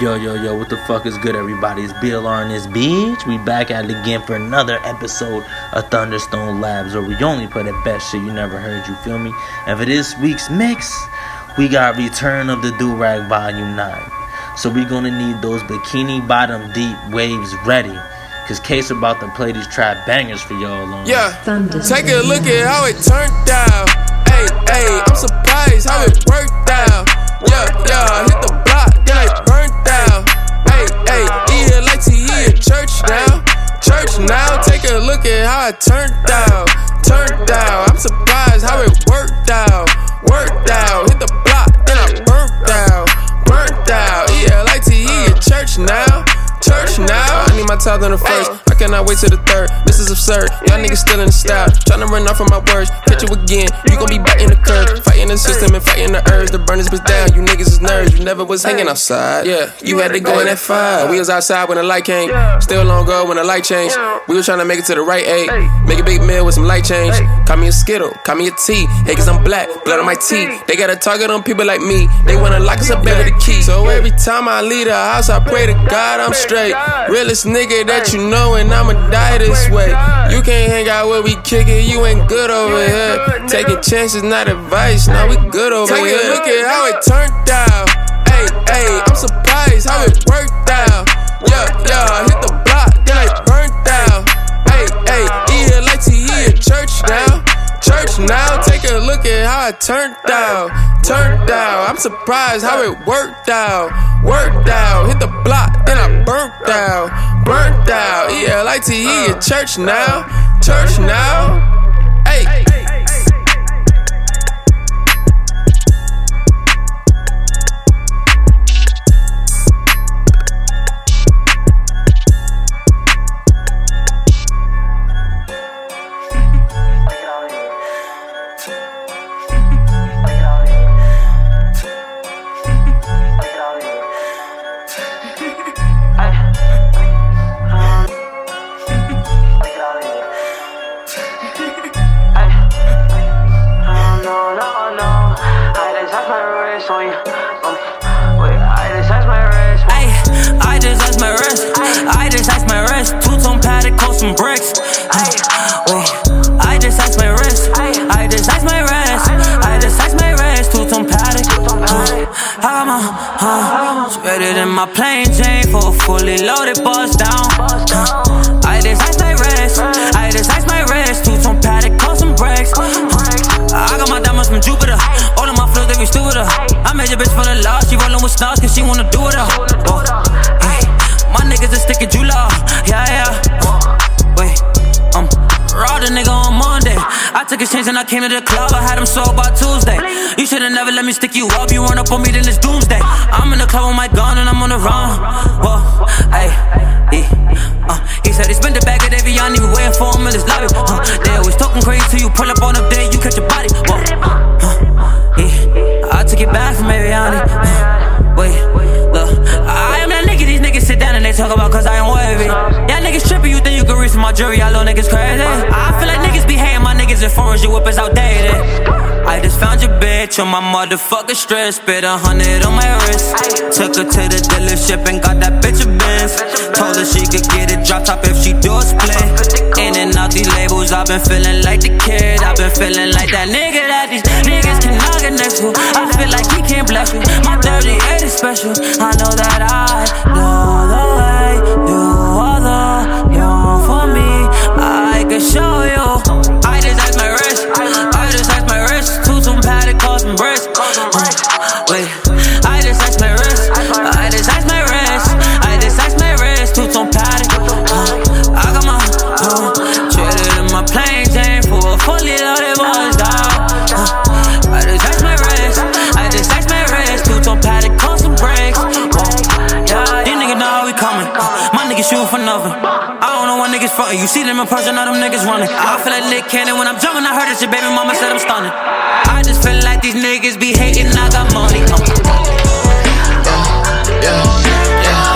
Yo, yo, yo, what the fuck is good, everybody? It's BLR in this bitch. We back at it again for another episode of Thunderstone Labs, where we only put the best shit you never heard, you feel me? And for this week's mix, we got Return of the Durag Volume 9. So we gonna need those bikini bottom deep waves ready. Cause Case about to play these trap bangers for y'all on. Yeah, take a look at how it turned out. Hey, hey, I'm surprised how it worked out. Yeah, yeah, hit the to at church now. Church now, take a look at how I turned out. Turned out, I'm surprised how it worked out. Worked out, hit the block, then I burnt down. Burnt out, yeah, like to eat at church now. Church now, I need my top on the first. I cannot wait till the third. This is absurd. Y'all niggas still in the style. Tryna run off of my words. Catch you again. You gon' be biting the curve. Fighting the system and fighting the urge. The burners was down. You niggas is nerves. You never was hanging outside. Yeah, you had to go in that five. We was outside when the light came. Still long ago when the light changed. We was tryna make it to the right eight. Make a big meal with some light change. Call me a Skittle. Call me a T. Hey, cause I'm black. Blood on my teeth. They got a target on people like me. They wanna lock us up the key. So every time I leave the house, I pray to God I'm straight. Realest nigga that you know, and I'ma die this way. You can't hang out where we kick it, you ain't good over here. Taking chances, not advice, now we good over Take here. Take a look at how it turned out. Hey, hey, I'm surprised how it worked out. Yeah, yeah, hit the block, then I burnt down. Hey, hey, eat it like to eat church now. Church now, take a look at how I turned out. Turned out, I'm surprised how it worked out. Worked out, hit the block, then I burnt out. Burnt out, yeah, I like to eat church now. Church now. Motherfucking stress. Spit a hundred on my wrist. Took her to the dealership and got that bitch a Benz. Told her she could get a drop top if she do a split. In and out these labels, I've been feeling like the kid. I've been feeling like that nigga that these niggas cannot get next to. I feel like he can't bless me. My 38 is special. I know You see them in person, all them niggas running. I feel like Nick cannon when I'm jumping. I heard that your baby mama said I'm stunning. I just feel like these niggas be hating. I got money. Come. Yeah, yeah.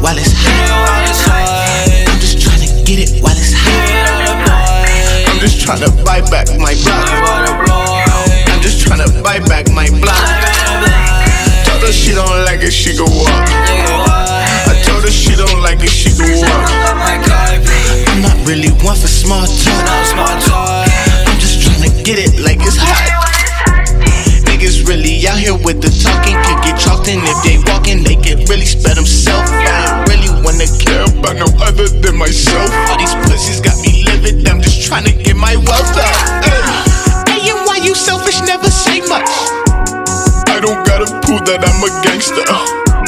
While it's hot, I'm just trying to get it while it's hot. I'm just trying to buy back my. if she go up. I told her she don't like it. she go up. I'm not really one for small talk. I'm just trying to get it like it's hot. Niggas really out here with the talking, can get chalked in if they walking, they can really spread themselves. I don't really wanna care about no other than myself. All these pussies got me livid, I'm just trying to get my wealth up. Hey, hey and why you selfish? Never say much. I don't gotta prove that I'm a gangster. Uh.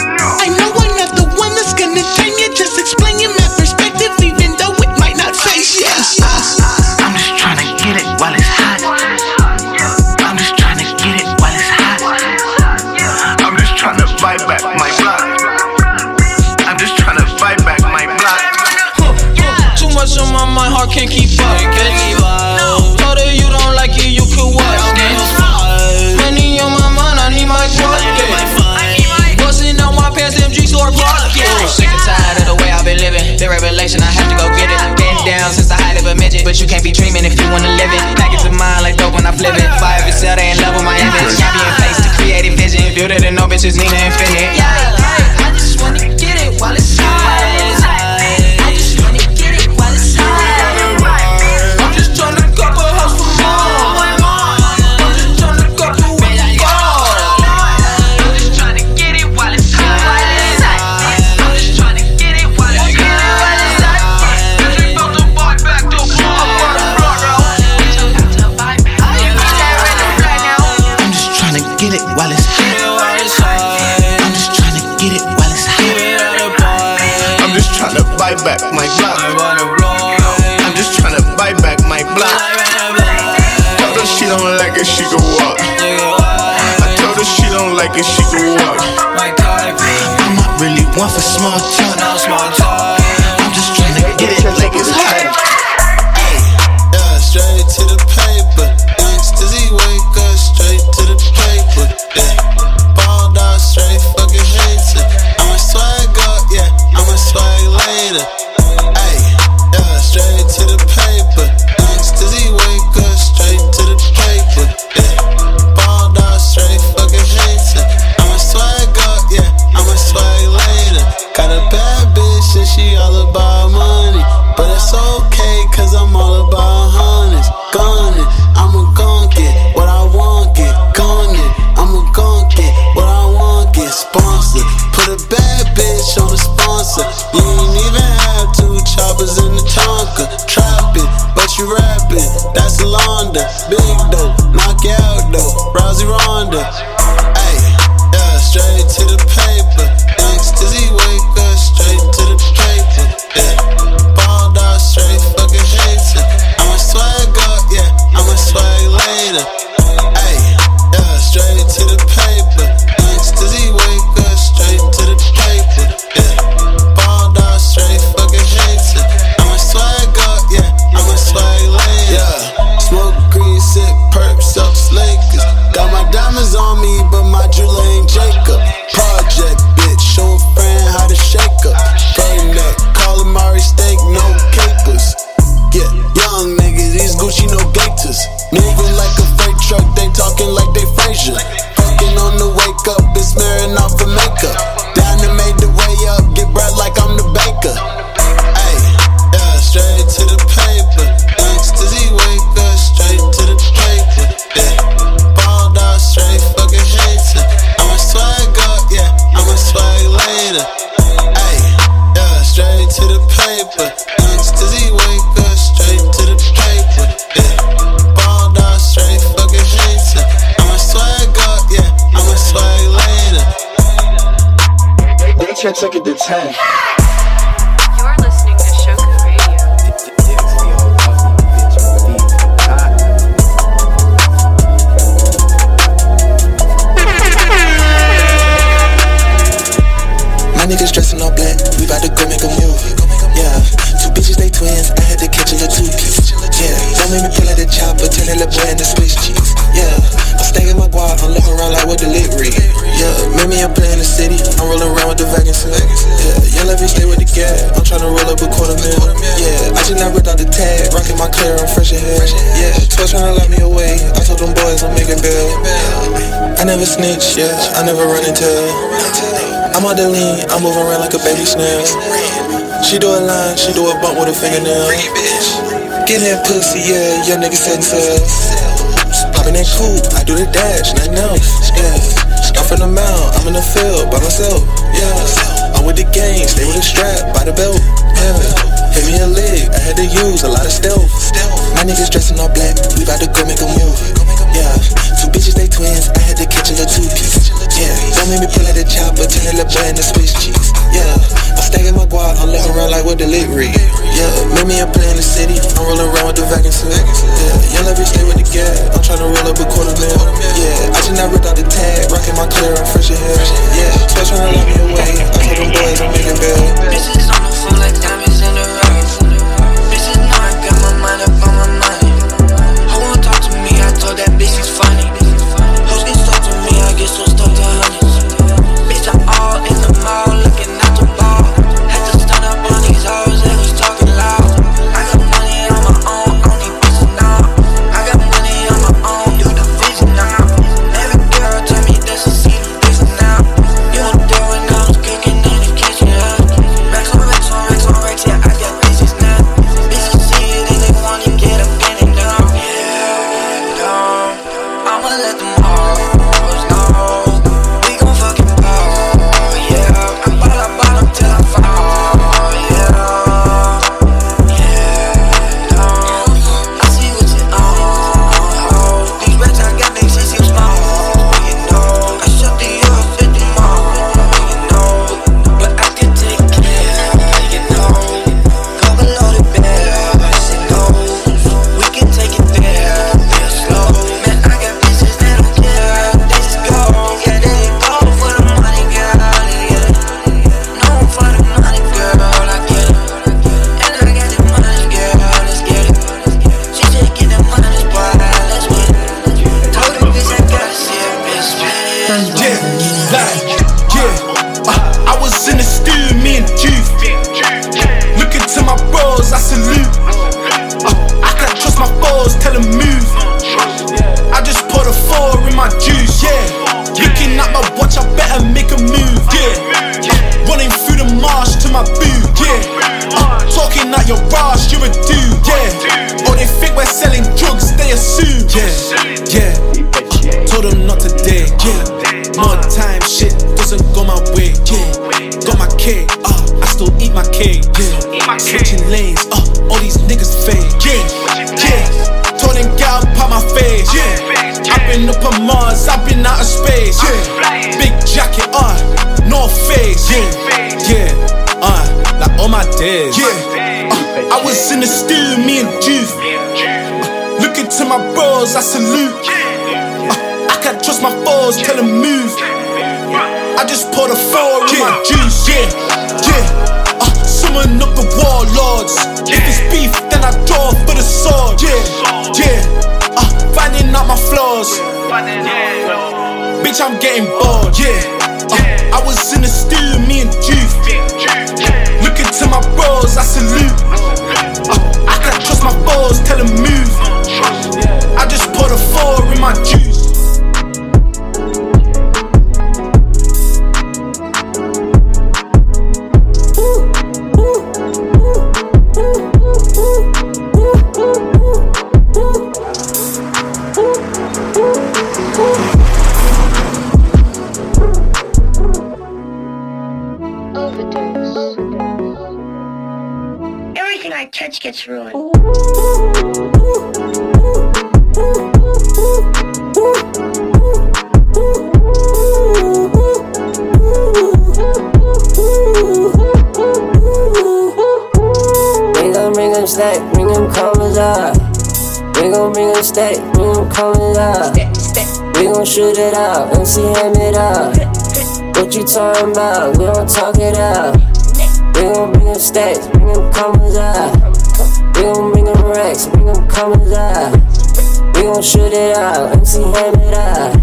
revelation, I have to go get it. Been down since I highly a but you can't be dreaming if you wanna live it. Package of mine like dope when I flip it. Fire cell, they in love with my image. I be in place to create a vision, build it and no bitches need to infinite. Yeah, I just wanna get it while it's hot. much 10. You're to Shoku Radio. My niggas dressing all black, we bout to go make a move. Yeah, two bitches, they twins, I had to catch a little two piece. Yeah, don't make me pull out the chopper, turn that little boy into space cheese. Yeah. Stacking my guap, I'm looking around like what the read. Yeah, me I'm playing the city, I'm rolling around with the vacancy. Yeah, yellow bitch, stay with the gap. I'm trying to roll up a quarter mil. Yeah, I just not ripped out the tag, rocking my clear, I'm fresh ahead. Yeah, 12 trying to lock me away, I told them boys I'm making bail. I never snitch, yeah, I never run and tell. I'm out the lean, I'm moving around like a baby snail. She do a line, she do a bump with a fingernail. Get in pussy, yeah, your niggas setting sales. Popping that coupe, I do the dash, nothing else, yeah. I'm from the mount, I'm in the field by myself, yeah. I'm with the gang, stay with the strap, by the belt, yeah. Hit me a leg, I had to use a lot of stealth. My niggas dressing all black, we about to go make a move, yeah. Two bitches, they twins, I had to catch a two piece, yeah. Don't make me pull out the chopper, turn the boy into Swiss cheese, yeah. I'm stacking my guap, I'm looking around like lit rig, yeah. Meet me a play in the city, I'm rolling around with the seal, yeah. Young love stay with the gas, I'm tryna roll up a quarter mil, yeah. I just not ripped out the tag, rocking my clear, I'm fresh ahead, yeah. Still tryna lock me away, I told them boys I'm making bail. Bitches on the phone like diamonds like all my days, yeah. Uh, I was in the stew, me and Juve. Uh, looking to my bros, I salute. Uh, I can't trust my foes, tell them move. I just poured a four in my juice, yeah, yeah. Uh, summon up the warlords. If it's beef, then I draw for the sword, yeah, yeah. Uh, finding out my flaws. Bitch, I'm getting bored, yeah. Uh, I was in the stew, me and Juve. To my bros, I salute. Uh, I can't trust my foes, tell them move. I just poured a four in my juice. Touch gets ruined. Bring commas. We gon' up. We gon' shoot it out, MC ham it up. What you talking about? We don't talk it out. We gon' bring them stacks, bring them commas up. We gon' bring them racks, bring them commas up. We gon' shoot it out, MC ham it up.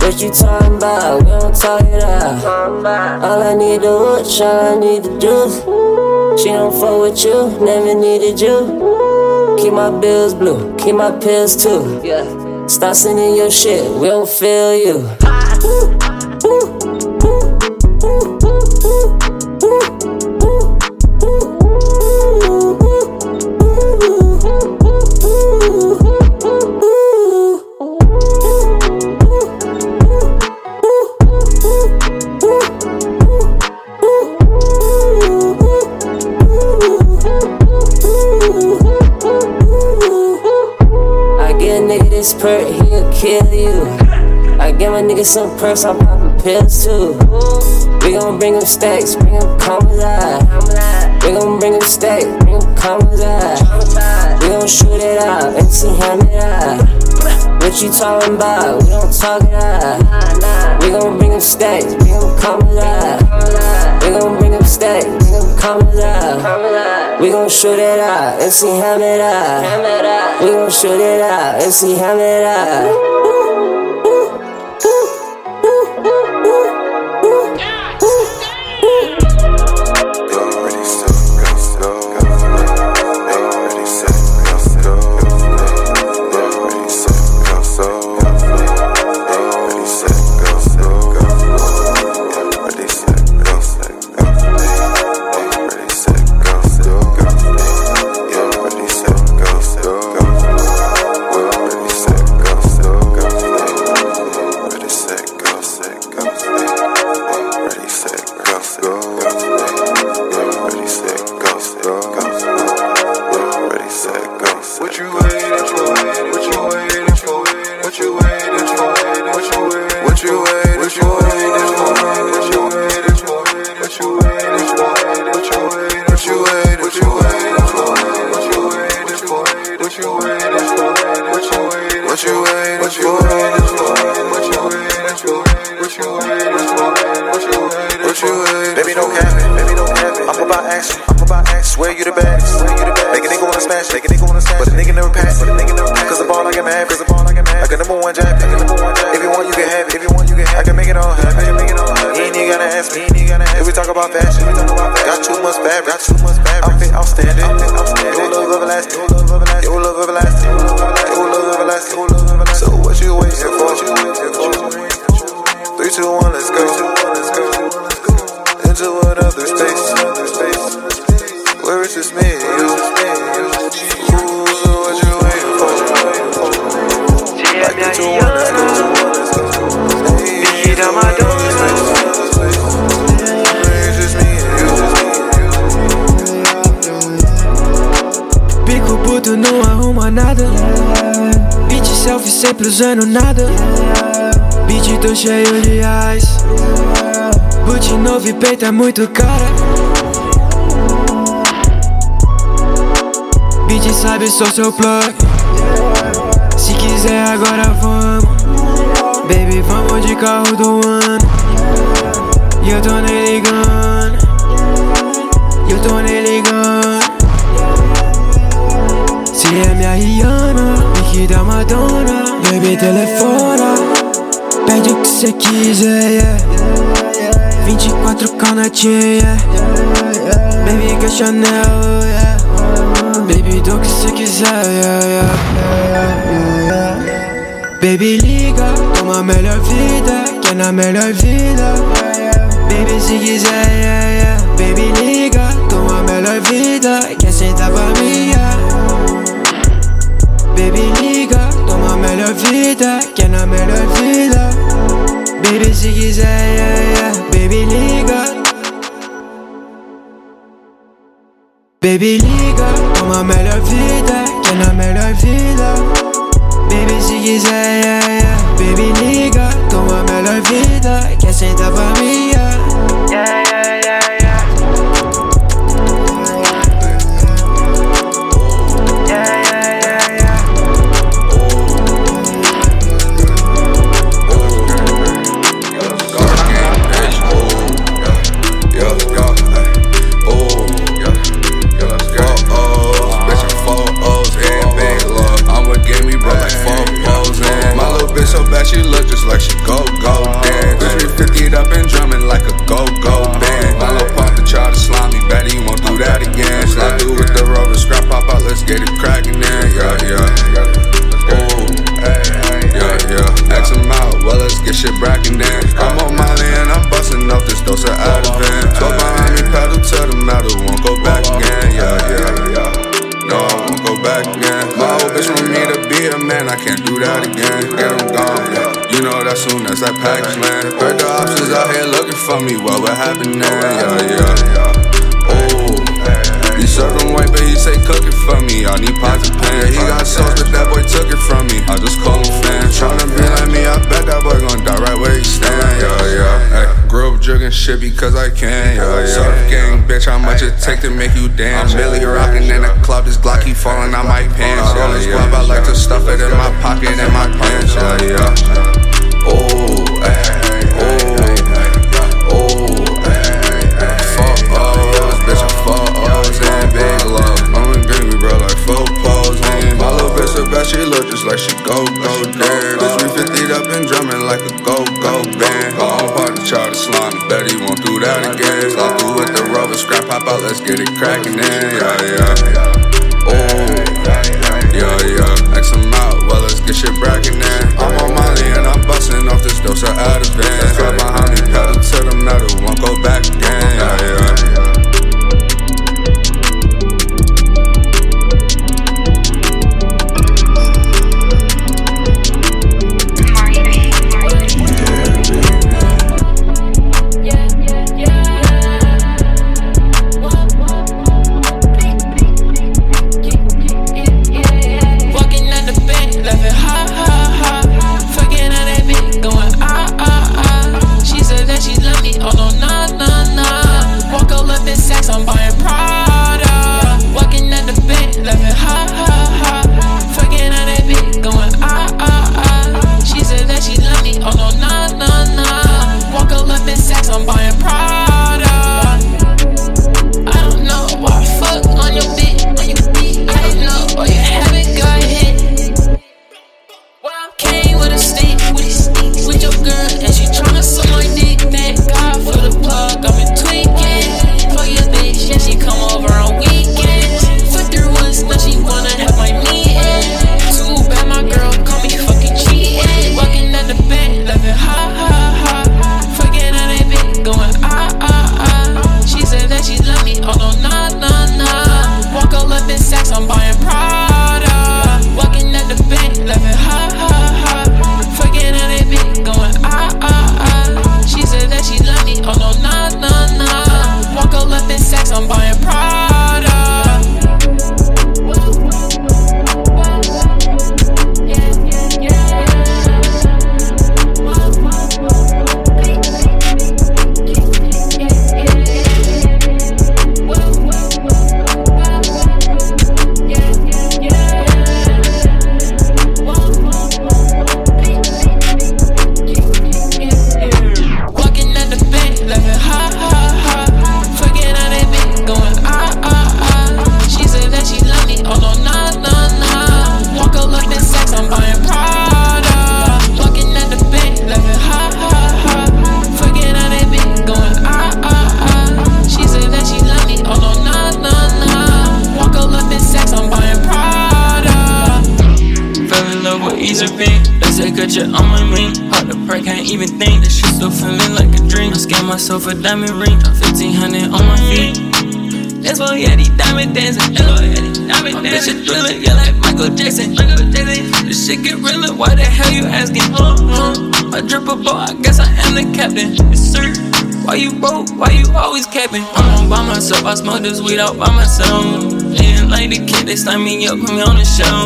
What you talking about? We don't talk it out. All I need to watch, all I need to do. She don't fuck with you, never needed you. keep my bills blue, keep my pills too. Yeah. Stop sending your shit, we don't feel you. I he'll kill you. I give my nigga some perks, I'm popping pills too. We gon' bring him stacks, bring him commas out. We gon' bring him stacks, bring him commas out. We gon' shoot it out, MC ham it out. What you talking about? We don't talk it out. We gon' bring him stacks, bring him commas out. We gon' bring bring him commas out. We gon' shoot it out, MC ham it out. We gon' shoot it out, MC ham it out. What you waiting for? What you waiting? What you waiting? What you waiting for? What you waiting for? What you waiting for? What you waiting? Waiting? Baby, don't cap it. Baby, don't cap it. I'm about action. I'm about action. Swear you the baddest. Swear you the baddest. Make a nigga wanna smash. Make a nigga wanna smash. But a nigga never pass. But a nigga never pass. Cause the ball I get mad. Cause the ball I get mad. Like a number one jack. Like a number one jack. If you want, you can have it. If you want, you can have it. I can make it all happen. I can make it all happen. You ain't even gotta ask me. You ain't even gotta ask me. If we talk about fashion, we talk about fashion. Got too much fabric. Got too much fabric. Outstanding. Outfit outstanding. Your love everlasting. Your love everlasting. Your love everlasting. Love everlasting. Your love everlasting. So what you waiting for? What you waiting for? Three, two, one. Let's go. Into. Another space. Nada. Beat selfie sempre usando nada. Beat tô cheio de ice. Boot novo e é muito cara. Beat sabe, sou seu plug. Se quiser, agora vamos. Baby, vamos de carro do ano. E eu tô nem ligando. E eu tô nem ligando. Se é minha Rihanna, Nick da Madonna. Baby, telefona. Pede o que cê quiser, yeah. 24K na tia, Baby, que é Chanel, yeah. Baby, do que cê quiser, yeah, yeah, yeah, yeah. Baby, liga, toma a melhor vida, que é na melhor vida. Baby liga, como me lo vida, que no me. Baby si quise, yeah, yeah. Baby liga, como me lo vida, que se da. like she go go dance. 350 it up and drumming like a go go band. Lolo pop the child to slimy, bet he won't do that again. Slide through with the rubber scrap pop out, let's get it cracking in. Yeah, yeah. Ooh, yeah, yeah. X him out, well, let's get shit bracking in. I'm on my land, I'm busting up this dose of Ativan. 12 behind me, pedal to the metal, won't go back again. Yeah, yeah. No, I won't go back again. My old bitch want me to be a man, I can't do that again. Get him know that soon as that package land. Heard the options out here looking for me, what would happen then? Yeah, yeah. Oh, he served him white, but he say cook it for me. I need pots of pan. He got sauce, but that boy took it from me. I just call him fan. Tryna be like me, I bet that boy gon' die right where he stand. Yeah, yeah. Hey, grew up jugging shit because I can. Yeah, yeah. Surf gang, bitch, how much it take to make you dance? I'm Billy rockin' in the club, this Glock keep falling out my pants. All this guap, I like to stuff it in my pocket and my pants. Yeah, yeah. Like she go, go there. Bitch, we 50'd up and drumming like a go, go band. Her own partner, try to slime me, bet he won't do that again. Slide through with the rubber, scrap pop out, let's get it crackin' in. Yeah, yeah. Oh, yeah, yeah. X them out, well, let's get shit brackin' in. I'm on Molly and I'm bustin' off this dose out of Ativan. Drop behind me, pedal to the metal, won't go back again. Yeah, yeah. Broke? Why you always capping? I'm on by myself. I smoke this weed out by myself. They didn't like the kid, they signed me up, put me on the show.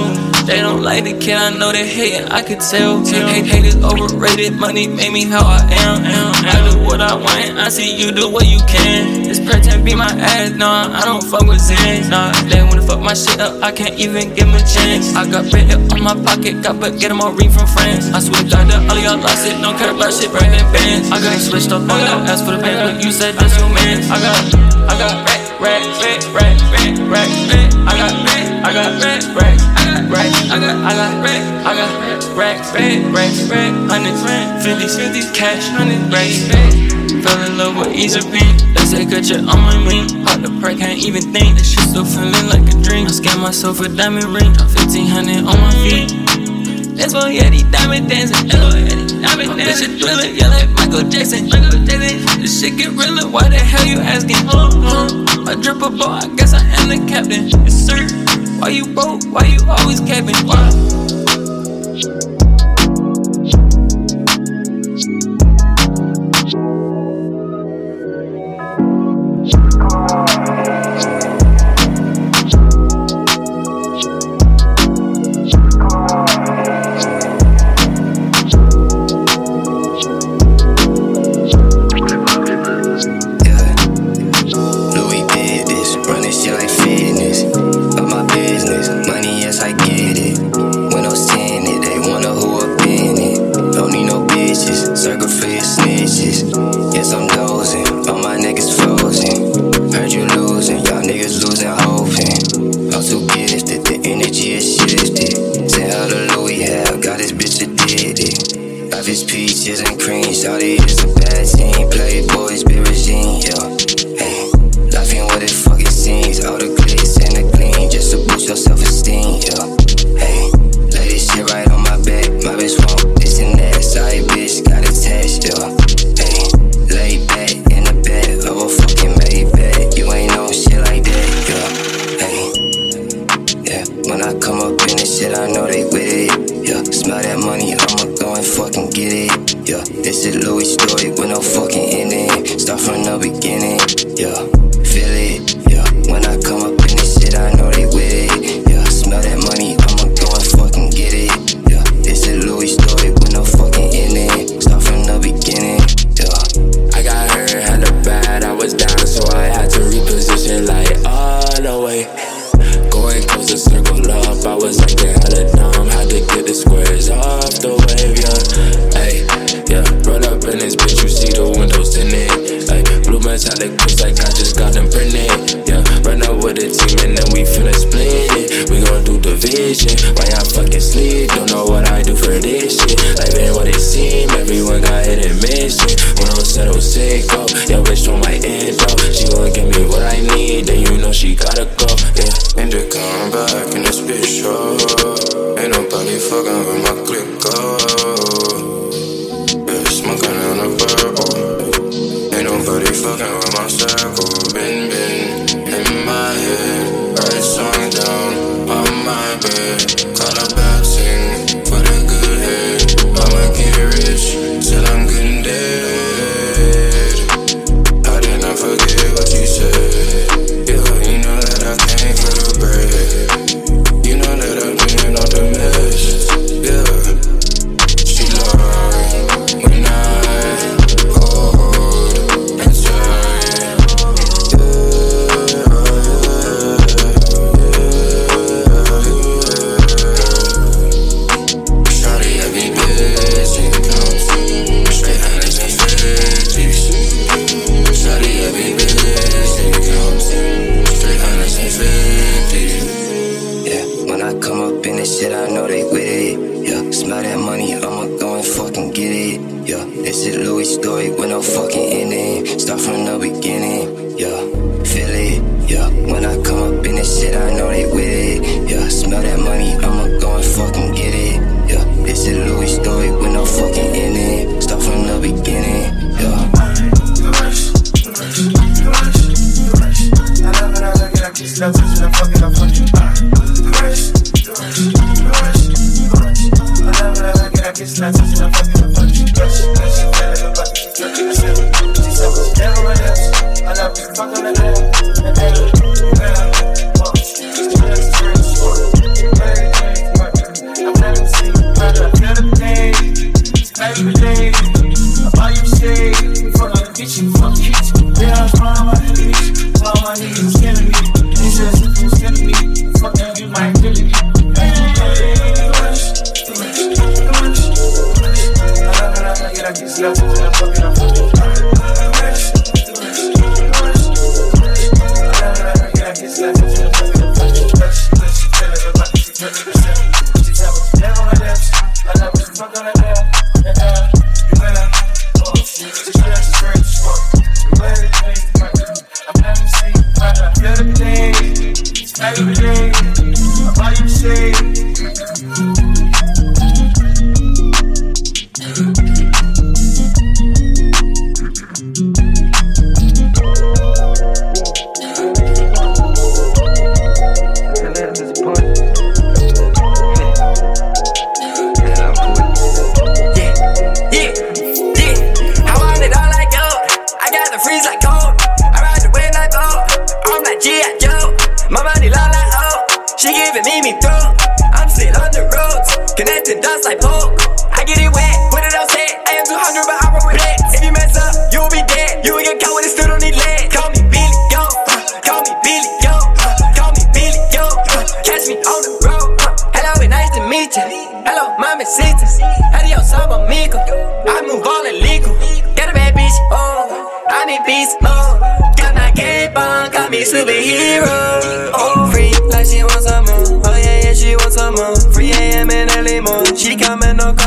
They don't like the kid, I know they hating, I could tell. Hate, hate is overrated, money made me how I am. I do what I want, I see you do what you can. This pretend be my ass, nah, I don't fuck with Xans. Nah, they wanna fuck my shit up, I can't even give 'em a chance. I got up on my pocket, got but get 'em all ring from France. I swear to God, all of y'all lost it, don't care about shit, right bands. I got switched up on that ass for the band, but you said that's your man. I got, I got rack, rack, rack, rack, rack, rack. I got I got rack, rack, I got rack, I got, I got rack, I got rack, rack, rack, rack, hundreds, fifties, fifties, cash, hundred, rack, Fell in love with Easer Pink. They say cut you on my ring. Hard to pray, can't even think. That shit still feeling like a dream. I scam myself a diamond ring. 1500 on my feet. That's why yeah, these diamond dancing. Why yeah, these diamond dancing. Thriller, yeah, like Michael Jackson. Michael Jackson. This shit get realer. Why the hell you asking? Uh, uh. I drip a ball, I guess I am the captain. Yes, sir. Why you broke? Why you always capping? Why?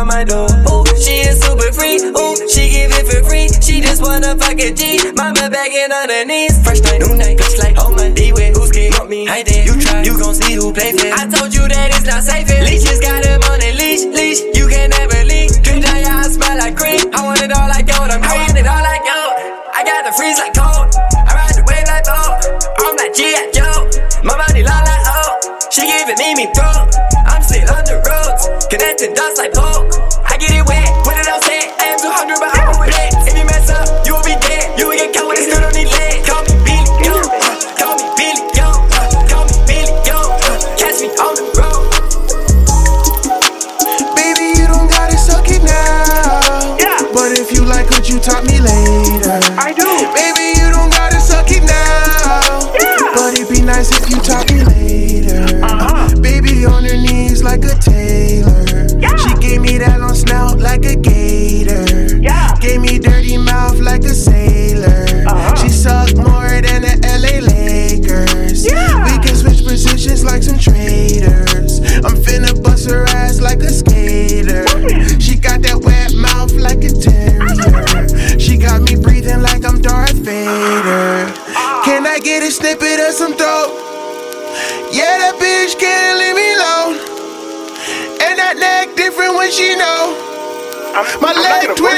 My door. Oh, she is super free. Oh, she give it for free. She just wanna fuck a G. Mama begging on her knees. Fresh night, new night, bitch like, oh my, be with who's scared? Not me, I did. You try, you gon' see who play fair. I told you that it's not safe. Leeches got She giving me through. I'm still on the roads. Connected dots like poke. I get it wet,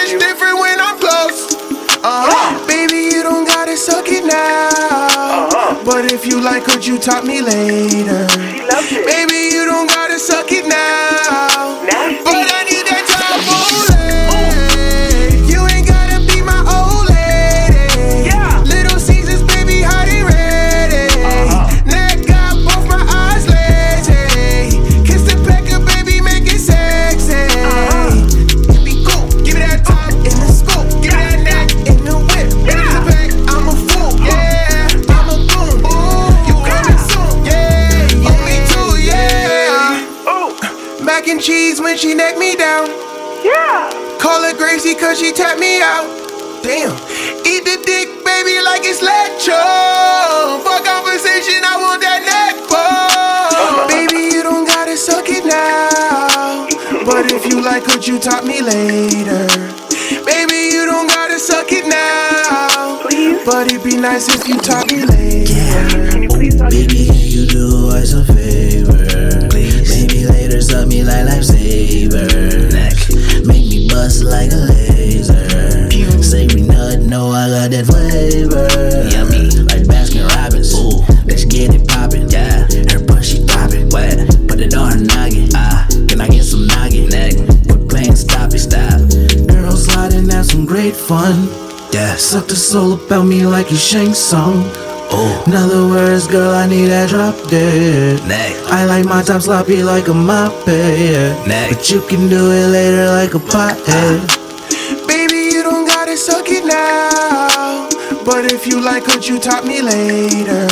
twitch different when I'm close. Uh huh. Baby, you don't gotta suck it now. But if you like what you taught me later. Baby, you don't gotta suck it now. But I need that Mac when she neck me down. Yeah. Call her Gracie cause she tapped me out. Damn. Eat the dick, baby, like it's lecho. For conversation, I want that neck bone. Baby, you don't gotta suck it now. But if you like what you taught me later. Baby, you don't gotta suck it now. But it'd be nice if you taught me later. Baby, can you do us a favor? Please. Maybe later suck me like lifesaver. Neck. Make me bust like a laser. Say we nut, know I got that flavor. Yummy. Like Baskin Robbins. Ooh. Let's get it poppin'. Yeah. Her pussy poppin'. What? Put it on her noggin. Ah. Can I get some noggin? Neck. Quit playing, stop it, stop. Girl sliding, have some great fun. Yeah. Suck the soul about me like a shank song. Oh. In other words, girl, I need that drop dead. Neck. I like my top sloppy like a mop head. Neck. But you can do it later like a pot pothead. Baby, you don't gotta suck it now. But if you like what you taught me later.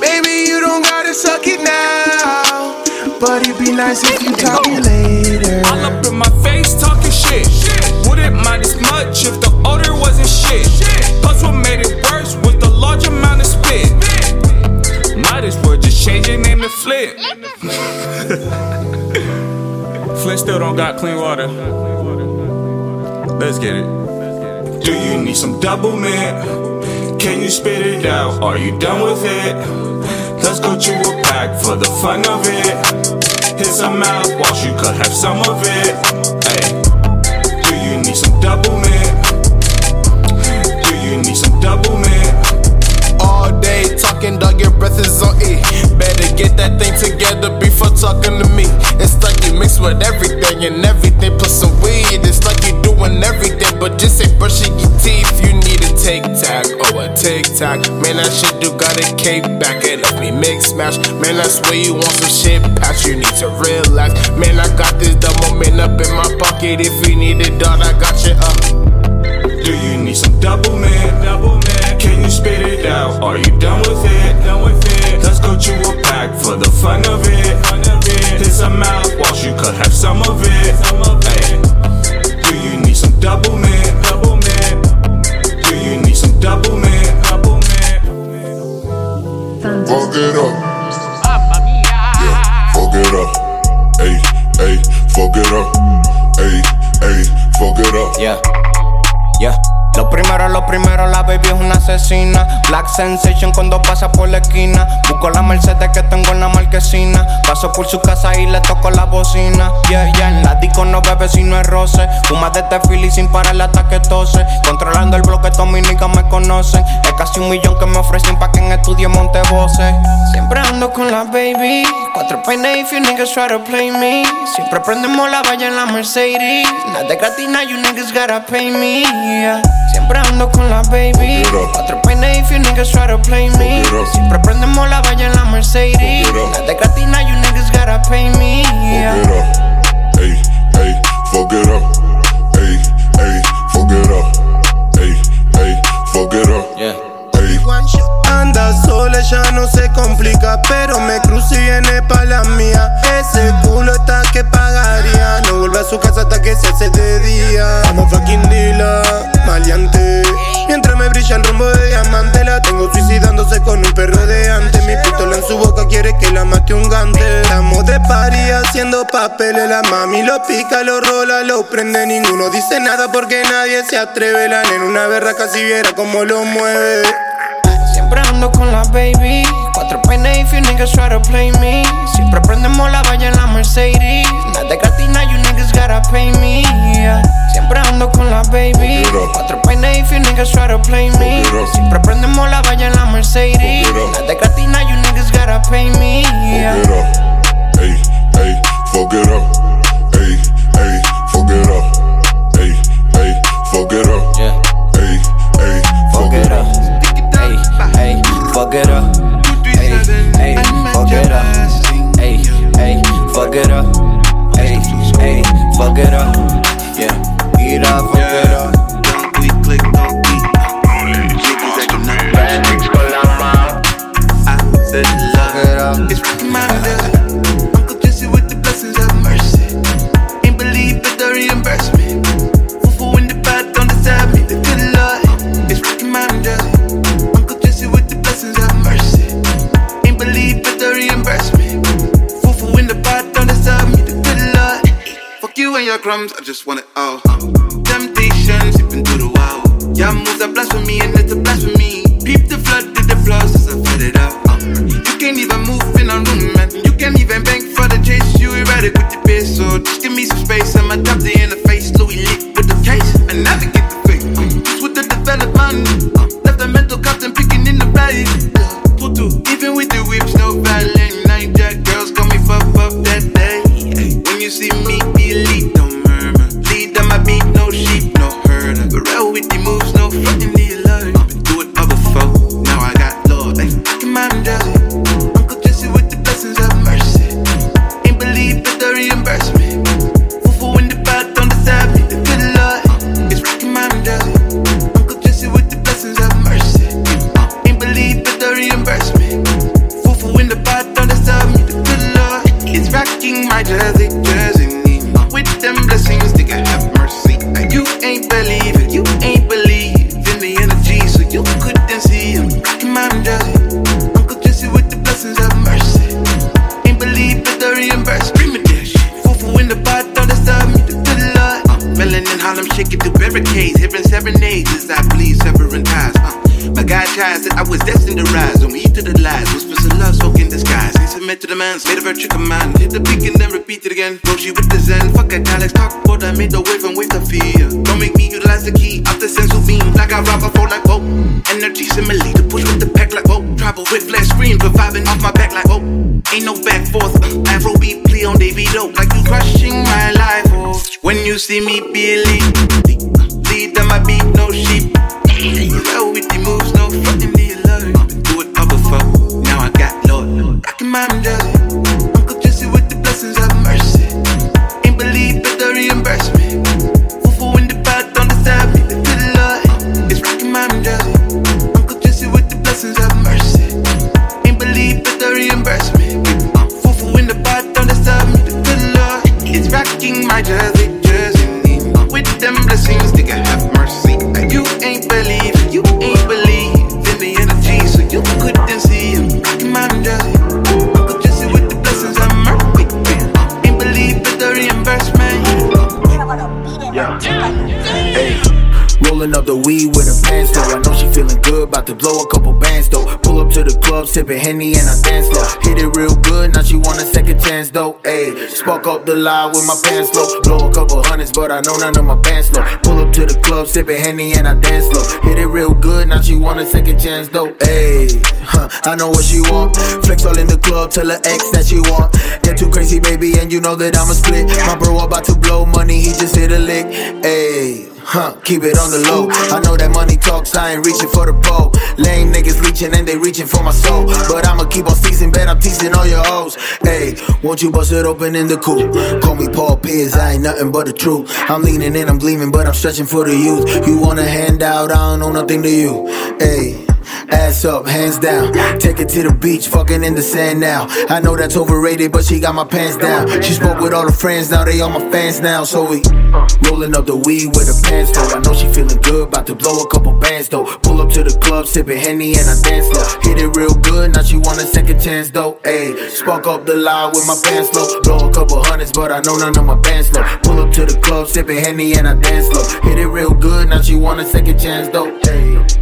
Baby, you don't gotta suck it now. But it'd be nice if you taught me later. Name to Flint. Still don't got clean water. Let's get it. Do you need some Doublemint? Can you spit it out? Are you done with it? Let's go to a pack for the fun of it. Hit some mouthwash, you could have some of it. Hey, do you need some Doublemint? Do you need some Doublemint? Dog, your breath is on E. Better get that thing together before talking to me. It's like you mix with everything and everything, plus some weed. It's like you doing everything, but just ain't brushing your teeth. You need a take tag or oh, a tic attack. Man, that shit do got a cape back. It left me mix match. Man, I swear you want some shit patch. You need to relax. Man, I got this double man up in my pocket. If you need it done, I got you up. Do you need some double man? Double man. Can you spit it out? Are you done with it? Done with it. Let's go to a pack for the fun of it. Fun of it. Hit some mouthwash, you could have some of it. Some of it. Do you need some double man? Double man. Do you need some double man? Double man. Fuck it up. Yeah, fuck it up. Hey, hey, fuck it up. Mm, hey, hey, fuck it up. Yeah, yeah. Primero, lo primero, la baby es una asesina. Black Sensation cuando pasa por la esquina. Busco la Mercedes que tengo en la marquesina. Paso por su casa y le toco la bocina. Yeah, yeah, en la disco no bebe si no es roce. Fuma de este fili sin parar hasta que tose. Controlando el bloque, niggas me conocen. Es casi un millón que me ofrecen pa' que en estudio monte voces. Siempre ando con la baby. Cuatro peines if you niggas try to play me. Siempre prendemos la valla en la Mercedes. Nada de gratis, now you niggas gotta pay me. yeah. Siempre ando con la baby. Cuatro peines if you niggas try to play me. Siempre prendemos la valla en la Mercedes. Nada de gratis, now you niggas gotta pay me. yeah. Hey, hey, fuck it up. Hey, hey, fuck it up. Hey, hey, fuck it up. Yeah. Anda sola, ya no se complica, pero me cruzo y viene pa' la mía. Ese culo está que pagaría. No vuelve a su casa hasta que se hace de día. Como fucking dealer, maleante. Mientras me brilla el rumbo de diamante, la tengo suicidándose con un perro de antes. Mi pistola en su boca quiere que la mate un gante. Estamos de party haciendo papeles. La mami lo pica, lo rola, lo prende. Ninguno dice nada porque nadie se atreve. La nena una berra casi viera cómo lo mueve. Siempre ando con la baby. Cuatro peines if you niggas try to play me. Siempre prendemos la valla en la Mercedes. Nada de gratis, now you niggas gotta pay me. yeah. Siempre ando con la baby. Cuatro peines if you niggas try to play me. Siempre prendemos la valla en la Mercedes. Nada de gratis, now you niggas gotta pay me. yeah. Fuck it up. Hey, hey, fuck it up. Hey, hey, fuck it up. Hey, I was destined to rise. On me to the lies, whispers of love spoken disguise. Ain't submit to the man's made a virtue command. Hit the beat and then repeat it again. Roshi with the zen, fuck a dialects, talk what I made the wave and wave the fear. Don't make me utilize the key of the sense of being. Like I rob a flow like whoa. Energy simile to push with the pack like whoa. Travel with flash screen, reviving off my back like whoa. Ain't no back forth. Uh, Afrobeat plea on Davido, like you crushing my life. Oh. When you see me elite, lead on my beat, no sheep. Real with the moves, no fucking Mom jersey. Uncle Jesse with the blessings of mercy. Ain't believe but the reimbursement. Mom jersey. Uncle with the blessings of mercy. Ain't believe reimbursement. In the pot side, me the good Lord. My jersey, jersey. With them blessings, nigga have Rolling up the weed with a pants though. I know she feeling good, about to blow a couple bands though. Pull up to the club, sipping Henny and I dance slow. Hit it real good, now she want a second chance though. Ayy, spark up the lie with my pants low. Blow a couple hundreds, but I know none of my pants low. Pull up to the club, sipping Henny and I dance slow. Hit it real good, now she want a second chance though. Ayy, huh, I know what she want. Flex all in the club, tell her ex that she want. Get too crazy, baby, and you know that I'ma split. My bro about to blow money, he just hit a lick. Ayy. Huh, keep it on the low. I know that money talks, I ain't reaching for the pole. Lame niggas reaching and they reaching for my soul. But I'ma keep on teasing, bet I'm teasing all your hoes. Hey, won't you bust it open in the coupe? Call me Paul Pierce, I ain't nothing but the truth. I'm leaning in, I'm gleaming, but I'm stretching for the youth. You want a handout, I don't know nothing to you. Hey. Ass up, hands down. Take it to the beach, fucking in the sand now. I know that's overrated, but she got my pants down. She spoke with all her friends, now they all my fans now. So we rolling up the weed with her pants though. I know she feeling good, about to blow a couple bands though. Pull up to the club, sipping Henny and I dance slow. Hit it real good, now she want a second chance though. Ayy, spark up the lie with my pants low. Blow a couple hundreds, but I know none of my bands low. Pull up to the club, sipping Henny and I dance slow. Hit it real good, now she want a second chance though. Ayy.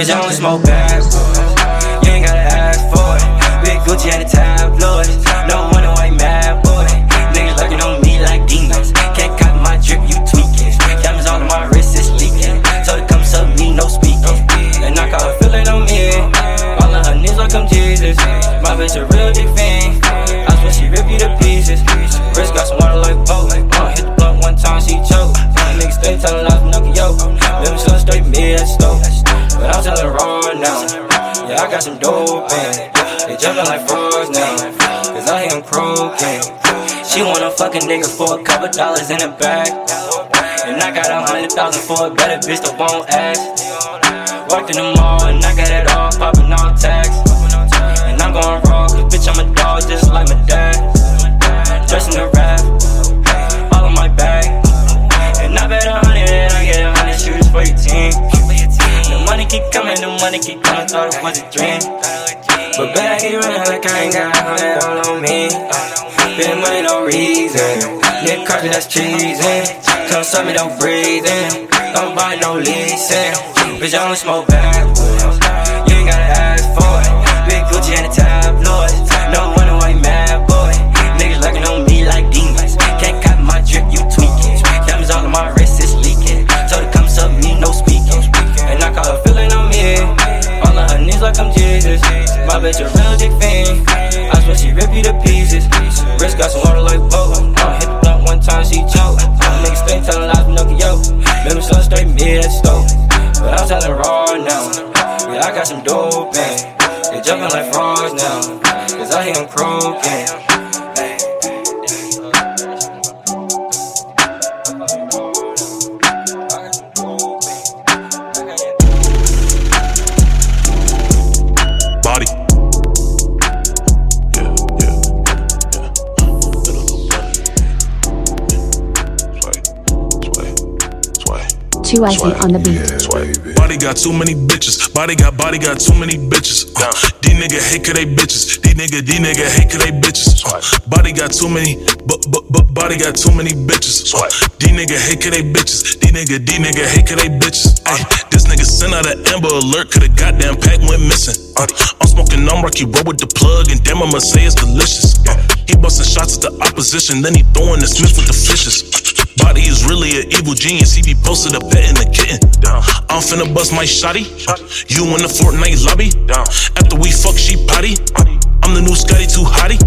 Bitch, I only smoke bad boy. You ain't gotta ask for it. Big Gucci and the tabloids. No wonder why you mad, boy. Niggas lurking on me like demons. Can't copy my drip, you tweaking. Diamonds on my wrist, it's leaking. So it comes up me, no speaking. And I call a feeling on me. All of her niggas like I'm Jesus. My bitch a real big fan. Yeah, I got some dope in. They jumping like frogs now. Cause I hear them croaking. She want a fucking nigga for a couple dollars in the bag. And I got a hundred thousand for a better bitch that won't ask. Walked in the mall and I got it all popping all tags. And I'm going raw, cause bitch, I'm a dog just like my dad. Dressing the keep coming, the money keep coming, thought it was a dream. But bet I keep running like I ain't got a hundred all on me. Spend money, no reason. Nick Carter, that's cheesing. Come suck me, don't breathe in. Don't buy no leasing. Bitch, I only smoke bad. You ain't gotta ask for it. Big Gucci and the I'm Jesus. My bitch a real dick fan. I swear she rip you to pieces. Wrist got some water like boat. Uh, hit the blunt one time, she choke. Niggas stay telling lies, Pinocchio. Remember, so straight mid stove. But I'm telling raw now. Yeah, I got some dope in. They jumping like frogs now. Cause I hear them croaking. Too icy on the beat. Body got too many bitches. Body got body got too many bitches. Uh, these nigga hate cause they bitches. These nigga these nigga hate cause they bitches. Uh, body got too many, but but but body got too many bitches. Uh, these nigga hate cause they bitches. These nigga these nigga hate cause they bitches. Ay, this nigga sent out an Amber Alert cause the goddamn pack went missing. Uh, I'm smoking on Rocky Road with the plug and damn I'ma say it's delicious. Uh, he busting shots at the opposition, then he throwing the Smith with the fishes. Body is really an evil genius. He be posted a pet in the kitten. I'm finna bust my shotty. You in the Fortnite lobby. After we fuck, she potty. I'm the new Scotty too hottie.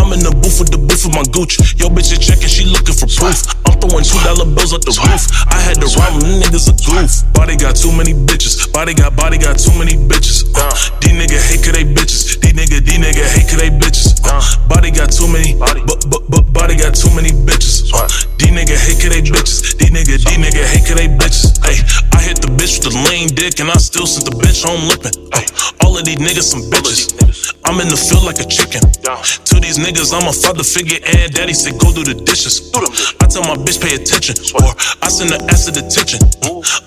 I'm in the booth with the booth with my gooch. Yo, bitch is checking, she looking for proof. I'm throwing two dollar bills at the roof. I had to rhyme, them niggas a goof. Body got too many bitches. Body got body got too many bitches. Uh, these nigga hate cause they bitches. These nigga these nigga hate cause they bitches. Uh, body got too many, but but but body got too many bitches. Uh, these nigga hate cause they bitches. These nigga these nigga hate cause they bitches. Hey, I hit the bitch with the lame dick and I still sent the bitch home lippin'. Hey, all of these niggas some bitches. I'm in the field like a chicken. To these niggas, I'm a father figure, and daddy said go do the dishes. I tell my bitch pay attention, or I send her ass to detention.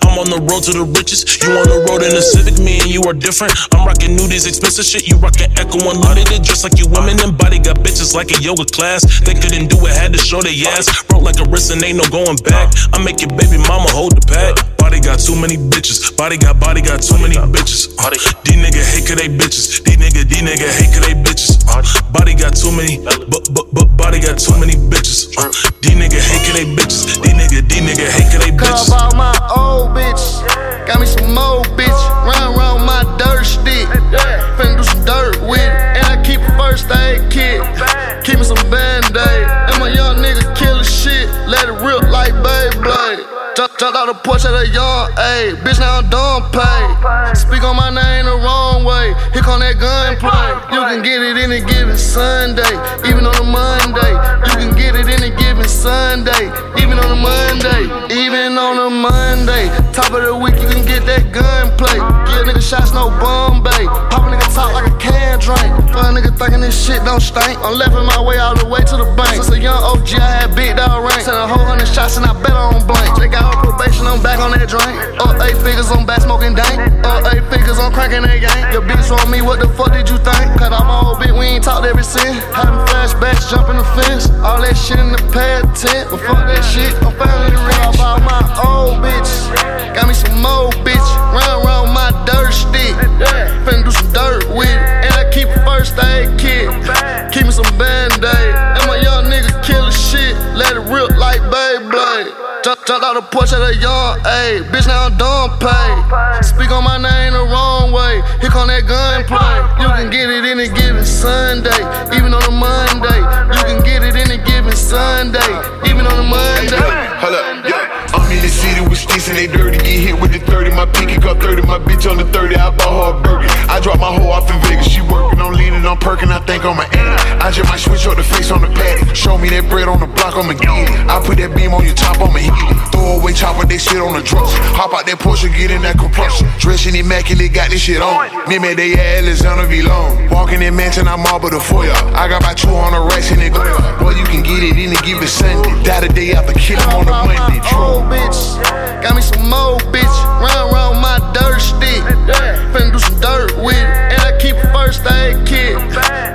I'm on the road to the riches. You on the road in the Civic, me and you are different. I'm rocking nudies, expensive shit. You rocking Ecko Unlimited, just like you women and body got bitches like a yoga class. They couldn't do it, had to show their ass. Broke like a wrist and ain't no going back. I make your baby mama hold the pack. Body got too many bitches. Body got body got too many bitches. These nigga hate cause they bitches. These nigga these nigga hate cause they bitches. Uh, body got too many, but but but body got too many bitches. Uh, these nigga hate they bitches. These nigga these nigga hate they bitches. Call about my old bitch. Got me some more bitch. Run around my dirt stick. Finna do some dirt with The porch at a young age. Bitch, now I'm done pay. Speak on my name the wrong way. Here come that gunplay. You can get it any given Sunday, even on a Monday. You can get it any given Sunday, even on a Monday. Even on a Monday. Top of the week, you can get that gunplay. Give nigga shots, no Bombay. Pop a nigga talk like a drink. For a nigga thinking this shit don't stink. I'm leffing my way all the way to the bank. Since a young OG, I had big dog rank. Sent a whole hundred shots and I bet on blank. They got on probation, I'm back on that drink. Up eight figures, I'm back smoking dank. Up eight figures, I'm cranking that gang. Your bitch on me, what the fuck did you think? Off my old bitch, we ain't talked ever since. Having flashbacks, jumping the fence. All that shit in the pad tent. But fuck that shit, I'm finally rich. About my old bitch. Got me some more bitch. Run me some band aid. And my young nigga killer shit. Let it rip like Beyblade. Jump, jump out the porch at a young age. Bitch, now I'm done pay. Speak on my name the wrong way. Here come that gunplay. You can get it any given Sunday, even on a Monday. You can get it any given Sunday, even on a Monday. Hold up, yeah. I'm in the city with sticks and they dirty. Get hit with the 30. My pinky got 30. My bitch on the 30. I bought her a burger. I dropped my hoe off in Vegas. She working on leaning, on perking. I think I'm an addict. I just might switch up the face on the paddock. Show me that bread on the block, I'ma get it. I put that beam on your top, I'ma hit it. Throw away chopper, they shit on the drugs. Hop out that Porsche, get in that compression. Dressing immaculate, got this shit on. Me, man, they Alexander V. Long. Walking in mansion, I marble the foyer. I got about 200 racks in it going. Boy, you can get it any given Sunday. Die the day after kill him on the Monday. True. Old bitch. Got me some more bitch. Run around my dirt stick. Finna do some dirt with it. First aid kit.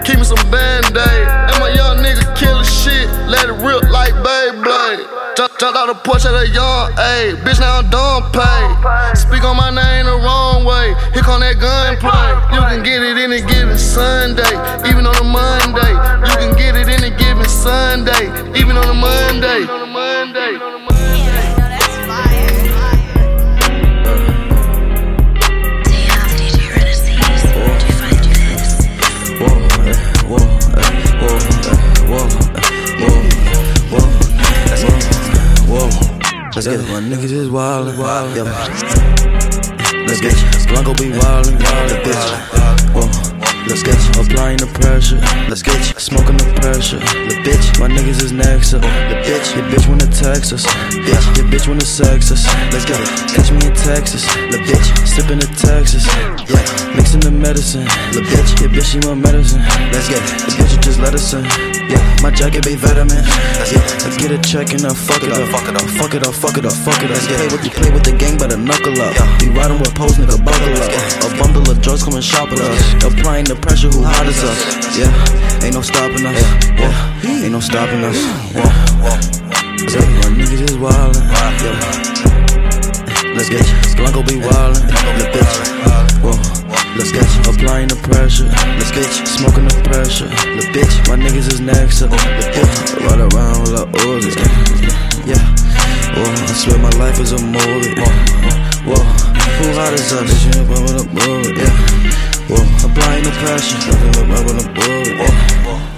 Keep me some band aid. And my young nigga killer shit. Let it rip like Beyblade. Jump, jump out the porch at a young age. Bitch, now I'm done pay. Speak on my name the wrong way. Here come that gunplay. You can get it any given Sunday, even on Let's get it. My niggas is wildin', wildin'. Yeah. Let's get it. Blanco be wildin', wildin', bitch. Whoa. let's get you. Applying the pressure, let's get you. Smoking the pressure, the bitch. My niggas is next up. The bitch, your bitch wanna text us. Bitch, your bitch wanna sex us. Let's get it. Catch me in Texas, the bitch. Sipping the Texas, yeah. Mixing the medicine, the bitch. Your bitch, she want medicine. Let's get it. The bitch, just let us in. Yeah, my jacket be vitamin. Yeah, I get it. Let's get a check and I fuck it up. Fuck it up, fuck it up, fuck it up, fuck it up. Yeah, play with you play with the gang, better knuckle up. We riding with pose, nigga, buckle up. A bundle of drugs come and shop with us. Applying the pressure, who hot is us? Yeah, ain't no stopping us. Yeah, ain't no stopping us. Yeah, yeah. my niggas is wildin'. Yeah. Let's get you. Blanco be wildin'. The bitch. Whoa. Let's get you. Applying the pressure. Let's get you. Smoking the pressure. The bitch. My niggas is next up. The bitch. Ride around with our Uzi. Yeah. Whoa. I swear my life is a movie. Whoa. Who hot is us? Bitch, you up. Yeah. Whoa. Applying the pressure. Up with. Whoa. Whoa.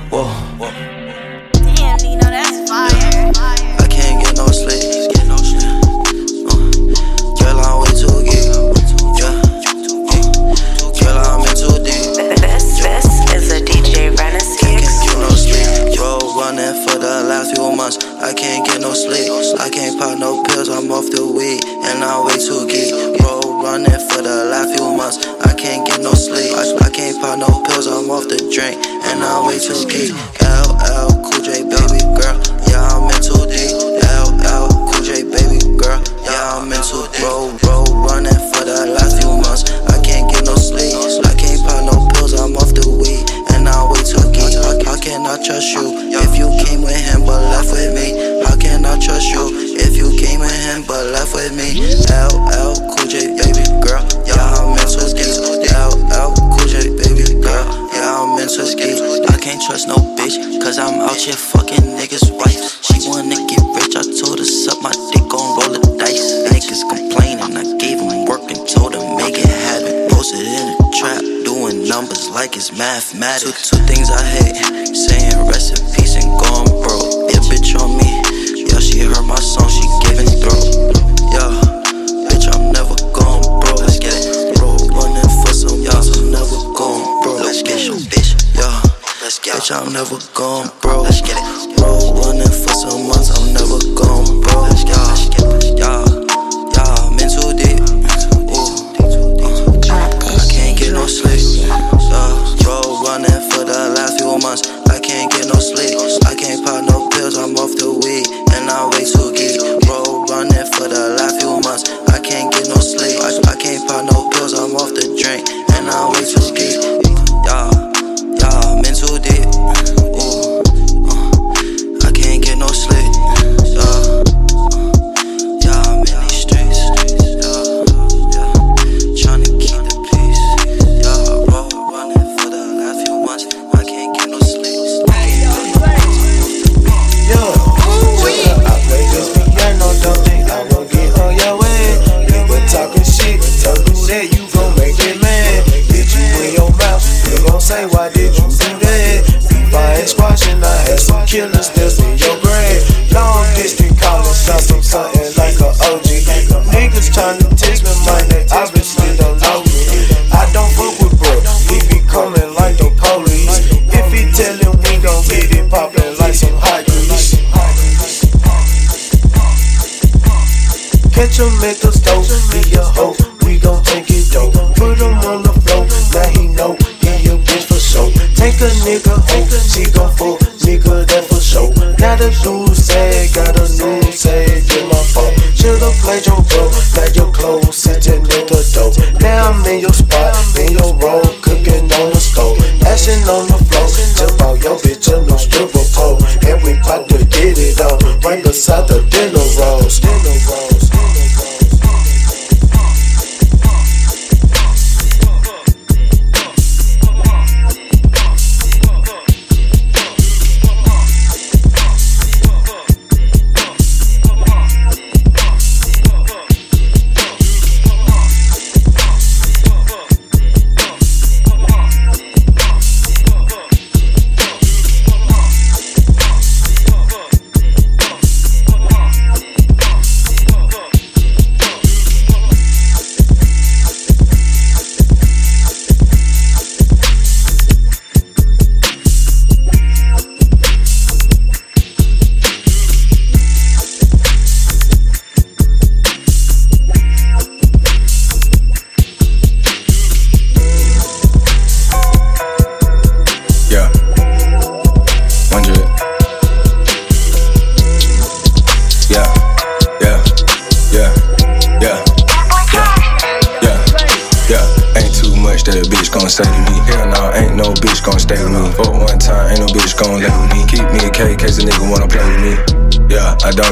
I can't get no sleep. I can't pop no pills. I'm off the weed and I'm way too geek. Road running for the last few months. I can't get no sleep. I, I can't pop no pills. I'm off the drink and I'm way too geek. LL Cool J, baby girl. Mathematics.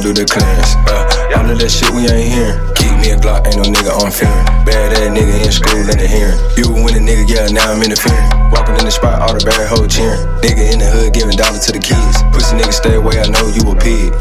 Do the clearance. Uh, all of that shit we ain't hearing. Keep me a Glock, ain't no nigga on fearing. Bad ass nigga in school in the hearing. You win a nigga, yeah, now I'm in the interfering. Walking in the spot, all the bad hoe cheering. Nigga in the hood giving dollars to the kids. Pussy nigga stay away, I know you a pig.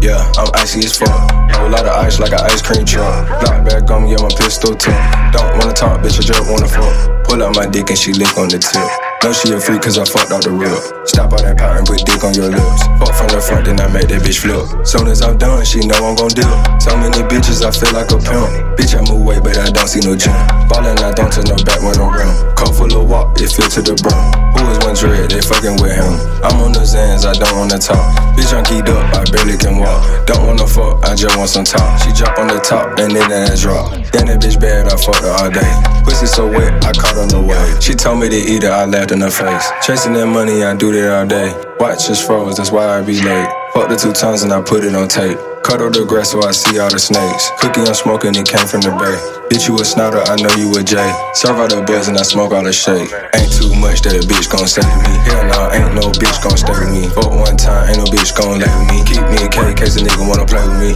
Yeah, I'm icy as fuck. Whole lot of ice like an ice cream truck. Block back on me, yeah, my pistol too. Don't wanna talk, bitch, I just wanna fuck. Pull out my dick and she lick on the tip. Know she a freak cause I fucked out the rib. Stop all that and put dick on your lips. Fuck from the front, then I make that bitch flip. Soon as I'm done, she know I'm gon' dip. So many bitches, I feel like a pimp. Bitch, I move weight, but I don't see no gym. Ballin', I don't turn no back when I'm running. Cup full of walk, it fill to the brim. Who is one dread? They fucking with him. I'm on the Xans, I don't wanna talk. Bitch, I'm keyed up, I barely can walk. Don't wanna fuck, I just want some talk. She drop on the top, and then that drop. Then that bitch bad, I fucked her all day. Pussy so wet, I caught on the way. She told me to eat it, I laughed in her face. Chasing that money, I do that all day. Watch just froze, that's why I be late. Fuck the two tons and I put it on tape. Cut all the grass so I see all the snakes. Cookie I'm smoking, it came from the bay. Bitch, you a snouter, I know you a J. Serve all the buzz and I smoke all the shake. Ain't too much that a bitch gon' to me. Hell no, ain't no bitch gon' stay with me. Fuck one time, ain't no bitch gon' lay me. Keep me in case a nigga wanna play with me.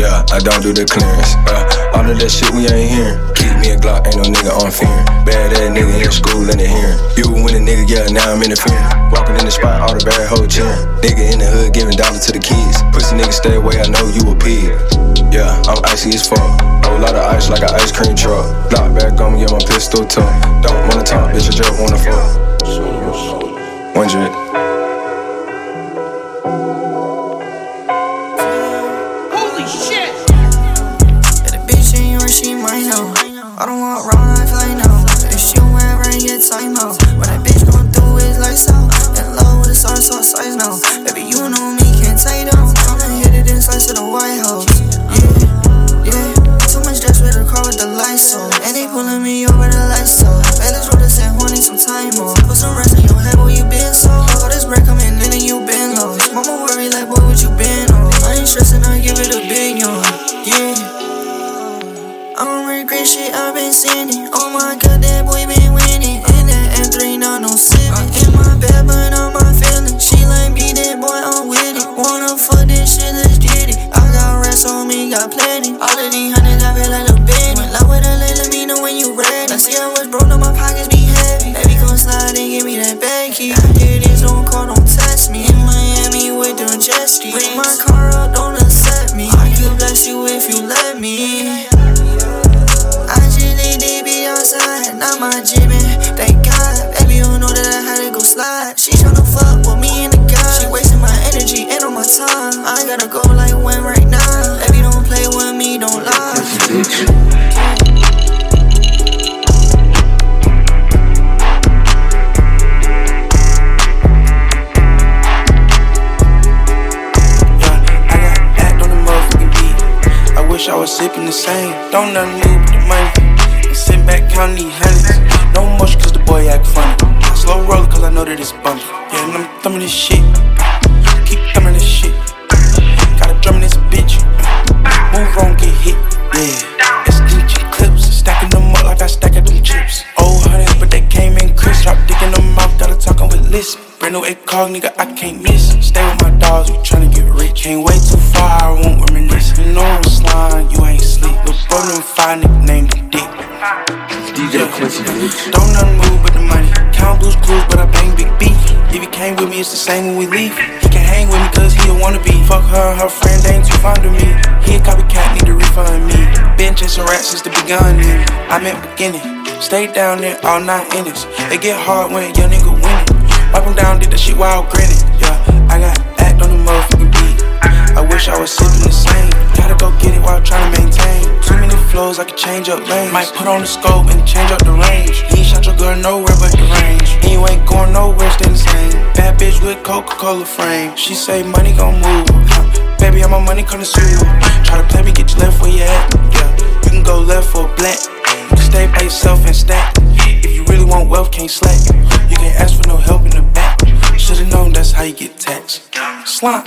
Yeah, I don't do the clearance. Uh, all of that shit we ain't hearing. Keep me a Glock, ain't no nigga on fearing. Bad ass nigga in school in the hearing. You win a nigga, yeah, now I'm interfering. Walking in the spot, all the bad hoe cheering. Nigga in the hood giving dollars to the kids. Pussy nigga stay away, I know I'm icy as fuck. Whole lot of ice like an ice cream truck. Block back on me, yeah, my pistol tuck. Don't wanna talk, bitch, I just wanna fuck. One jet. I was sipping the same. Don't nothing new but the money. I'm sitting back counting these hundreds. No motion cause the boy act funny. Slow roller cause I know that it's bumpy. Yeah, and I'm thumbing this shit. Keep thumbing this shit. Got a drum this bitch. Move wrong, get hit. Yeah. It's dingy clips. Stacking them up like I stack them chips. Old hundreds, but they came in crisp. Drop dick in the mouth, gotta talkin' with lisp. Brand new eight cog, nigga, I can't miss. Stay with my dogs, we tryna get rich. Can't wait too far, I won't reminisce. You know I'm slime, you ain't sleep. Lil' bro, them five nicknamed the dick. DJ Quincy, Don't nothing move but the money. Count blues clues, but I bang big beef. If he came with me, it's the same when we leave. He can hang with me cause he a wanna be. Fuck her her friend, ain't too fond of me. He a copycat, need to refund me. Been chasing rats since the beginning. I meant beginning. Stay down there all nine innings. It get hard when young nigga winning. Wipe him down, did the shit while grinning. Yeah, I got act on the motherfucking beat. I wish I was sipping the same. Gotta go get it while trying to maintain. Too many flows, I could change up lanes. Might put on the scope and change up the range. He ain't shot your girl nowhere but the range. And you ain't going nowhere, stay the same. Bad bitch with Coca Cola frame. She say money gon' move. Huh. Baby, I'm a money connoisseur. Try to play me, get you left where you at. Yeah, you can go left or black. Stay by yourself and stack. Really want wealth, can't slack. You can't ask for no help in the back. Should've known that's how you get taxed. Slump.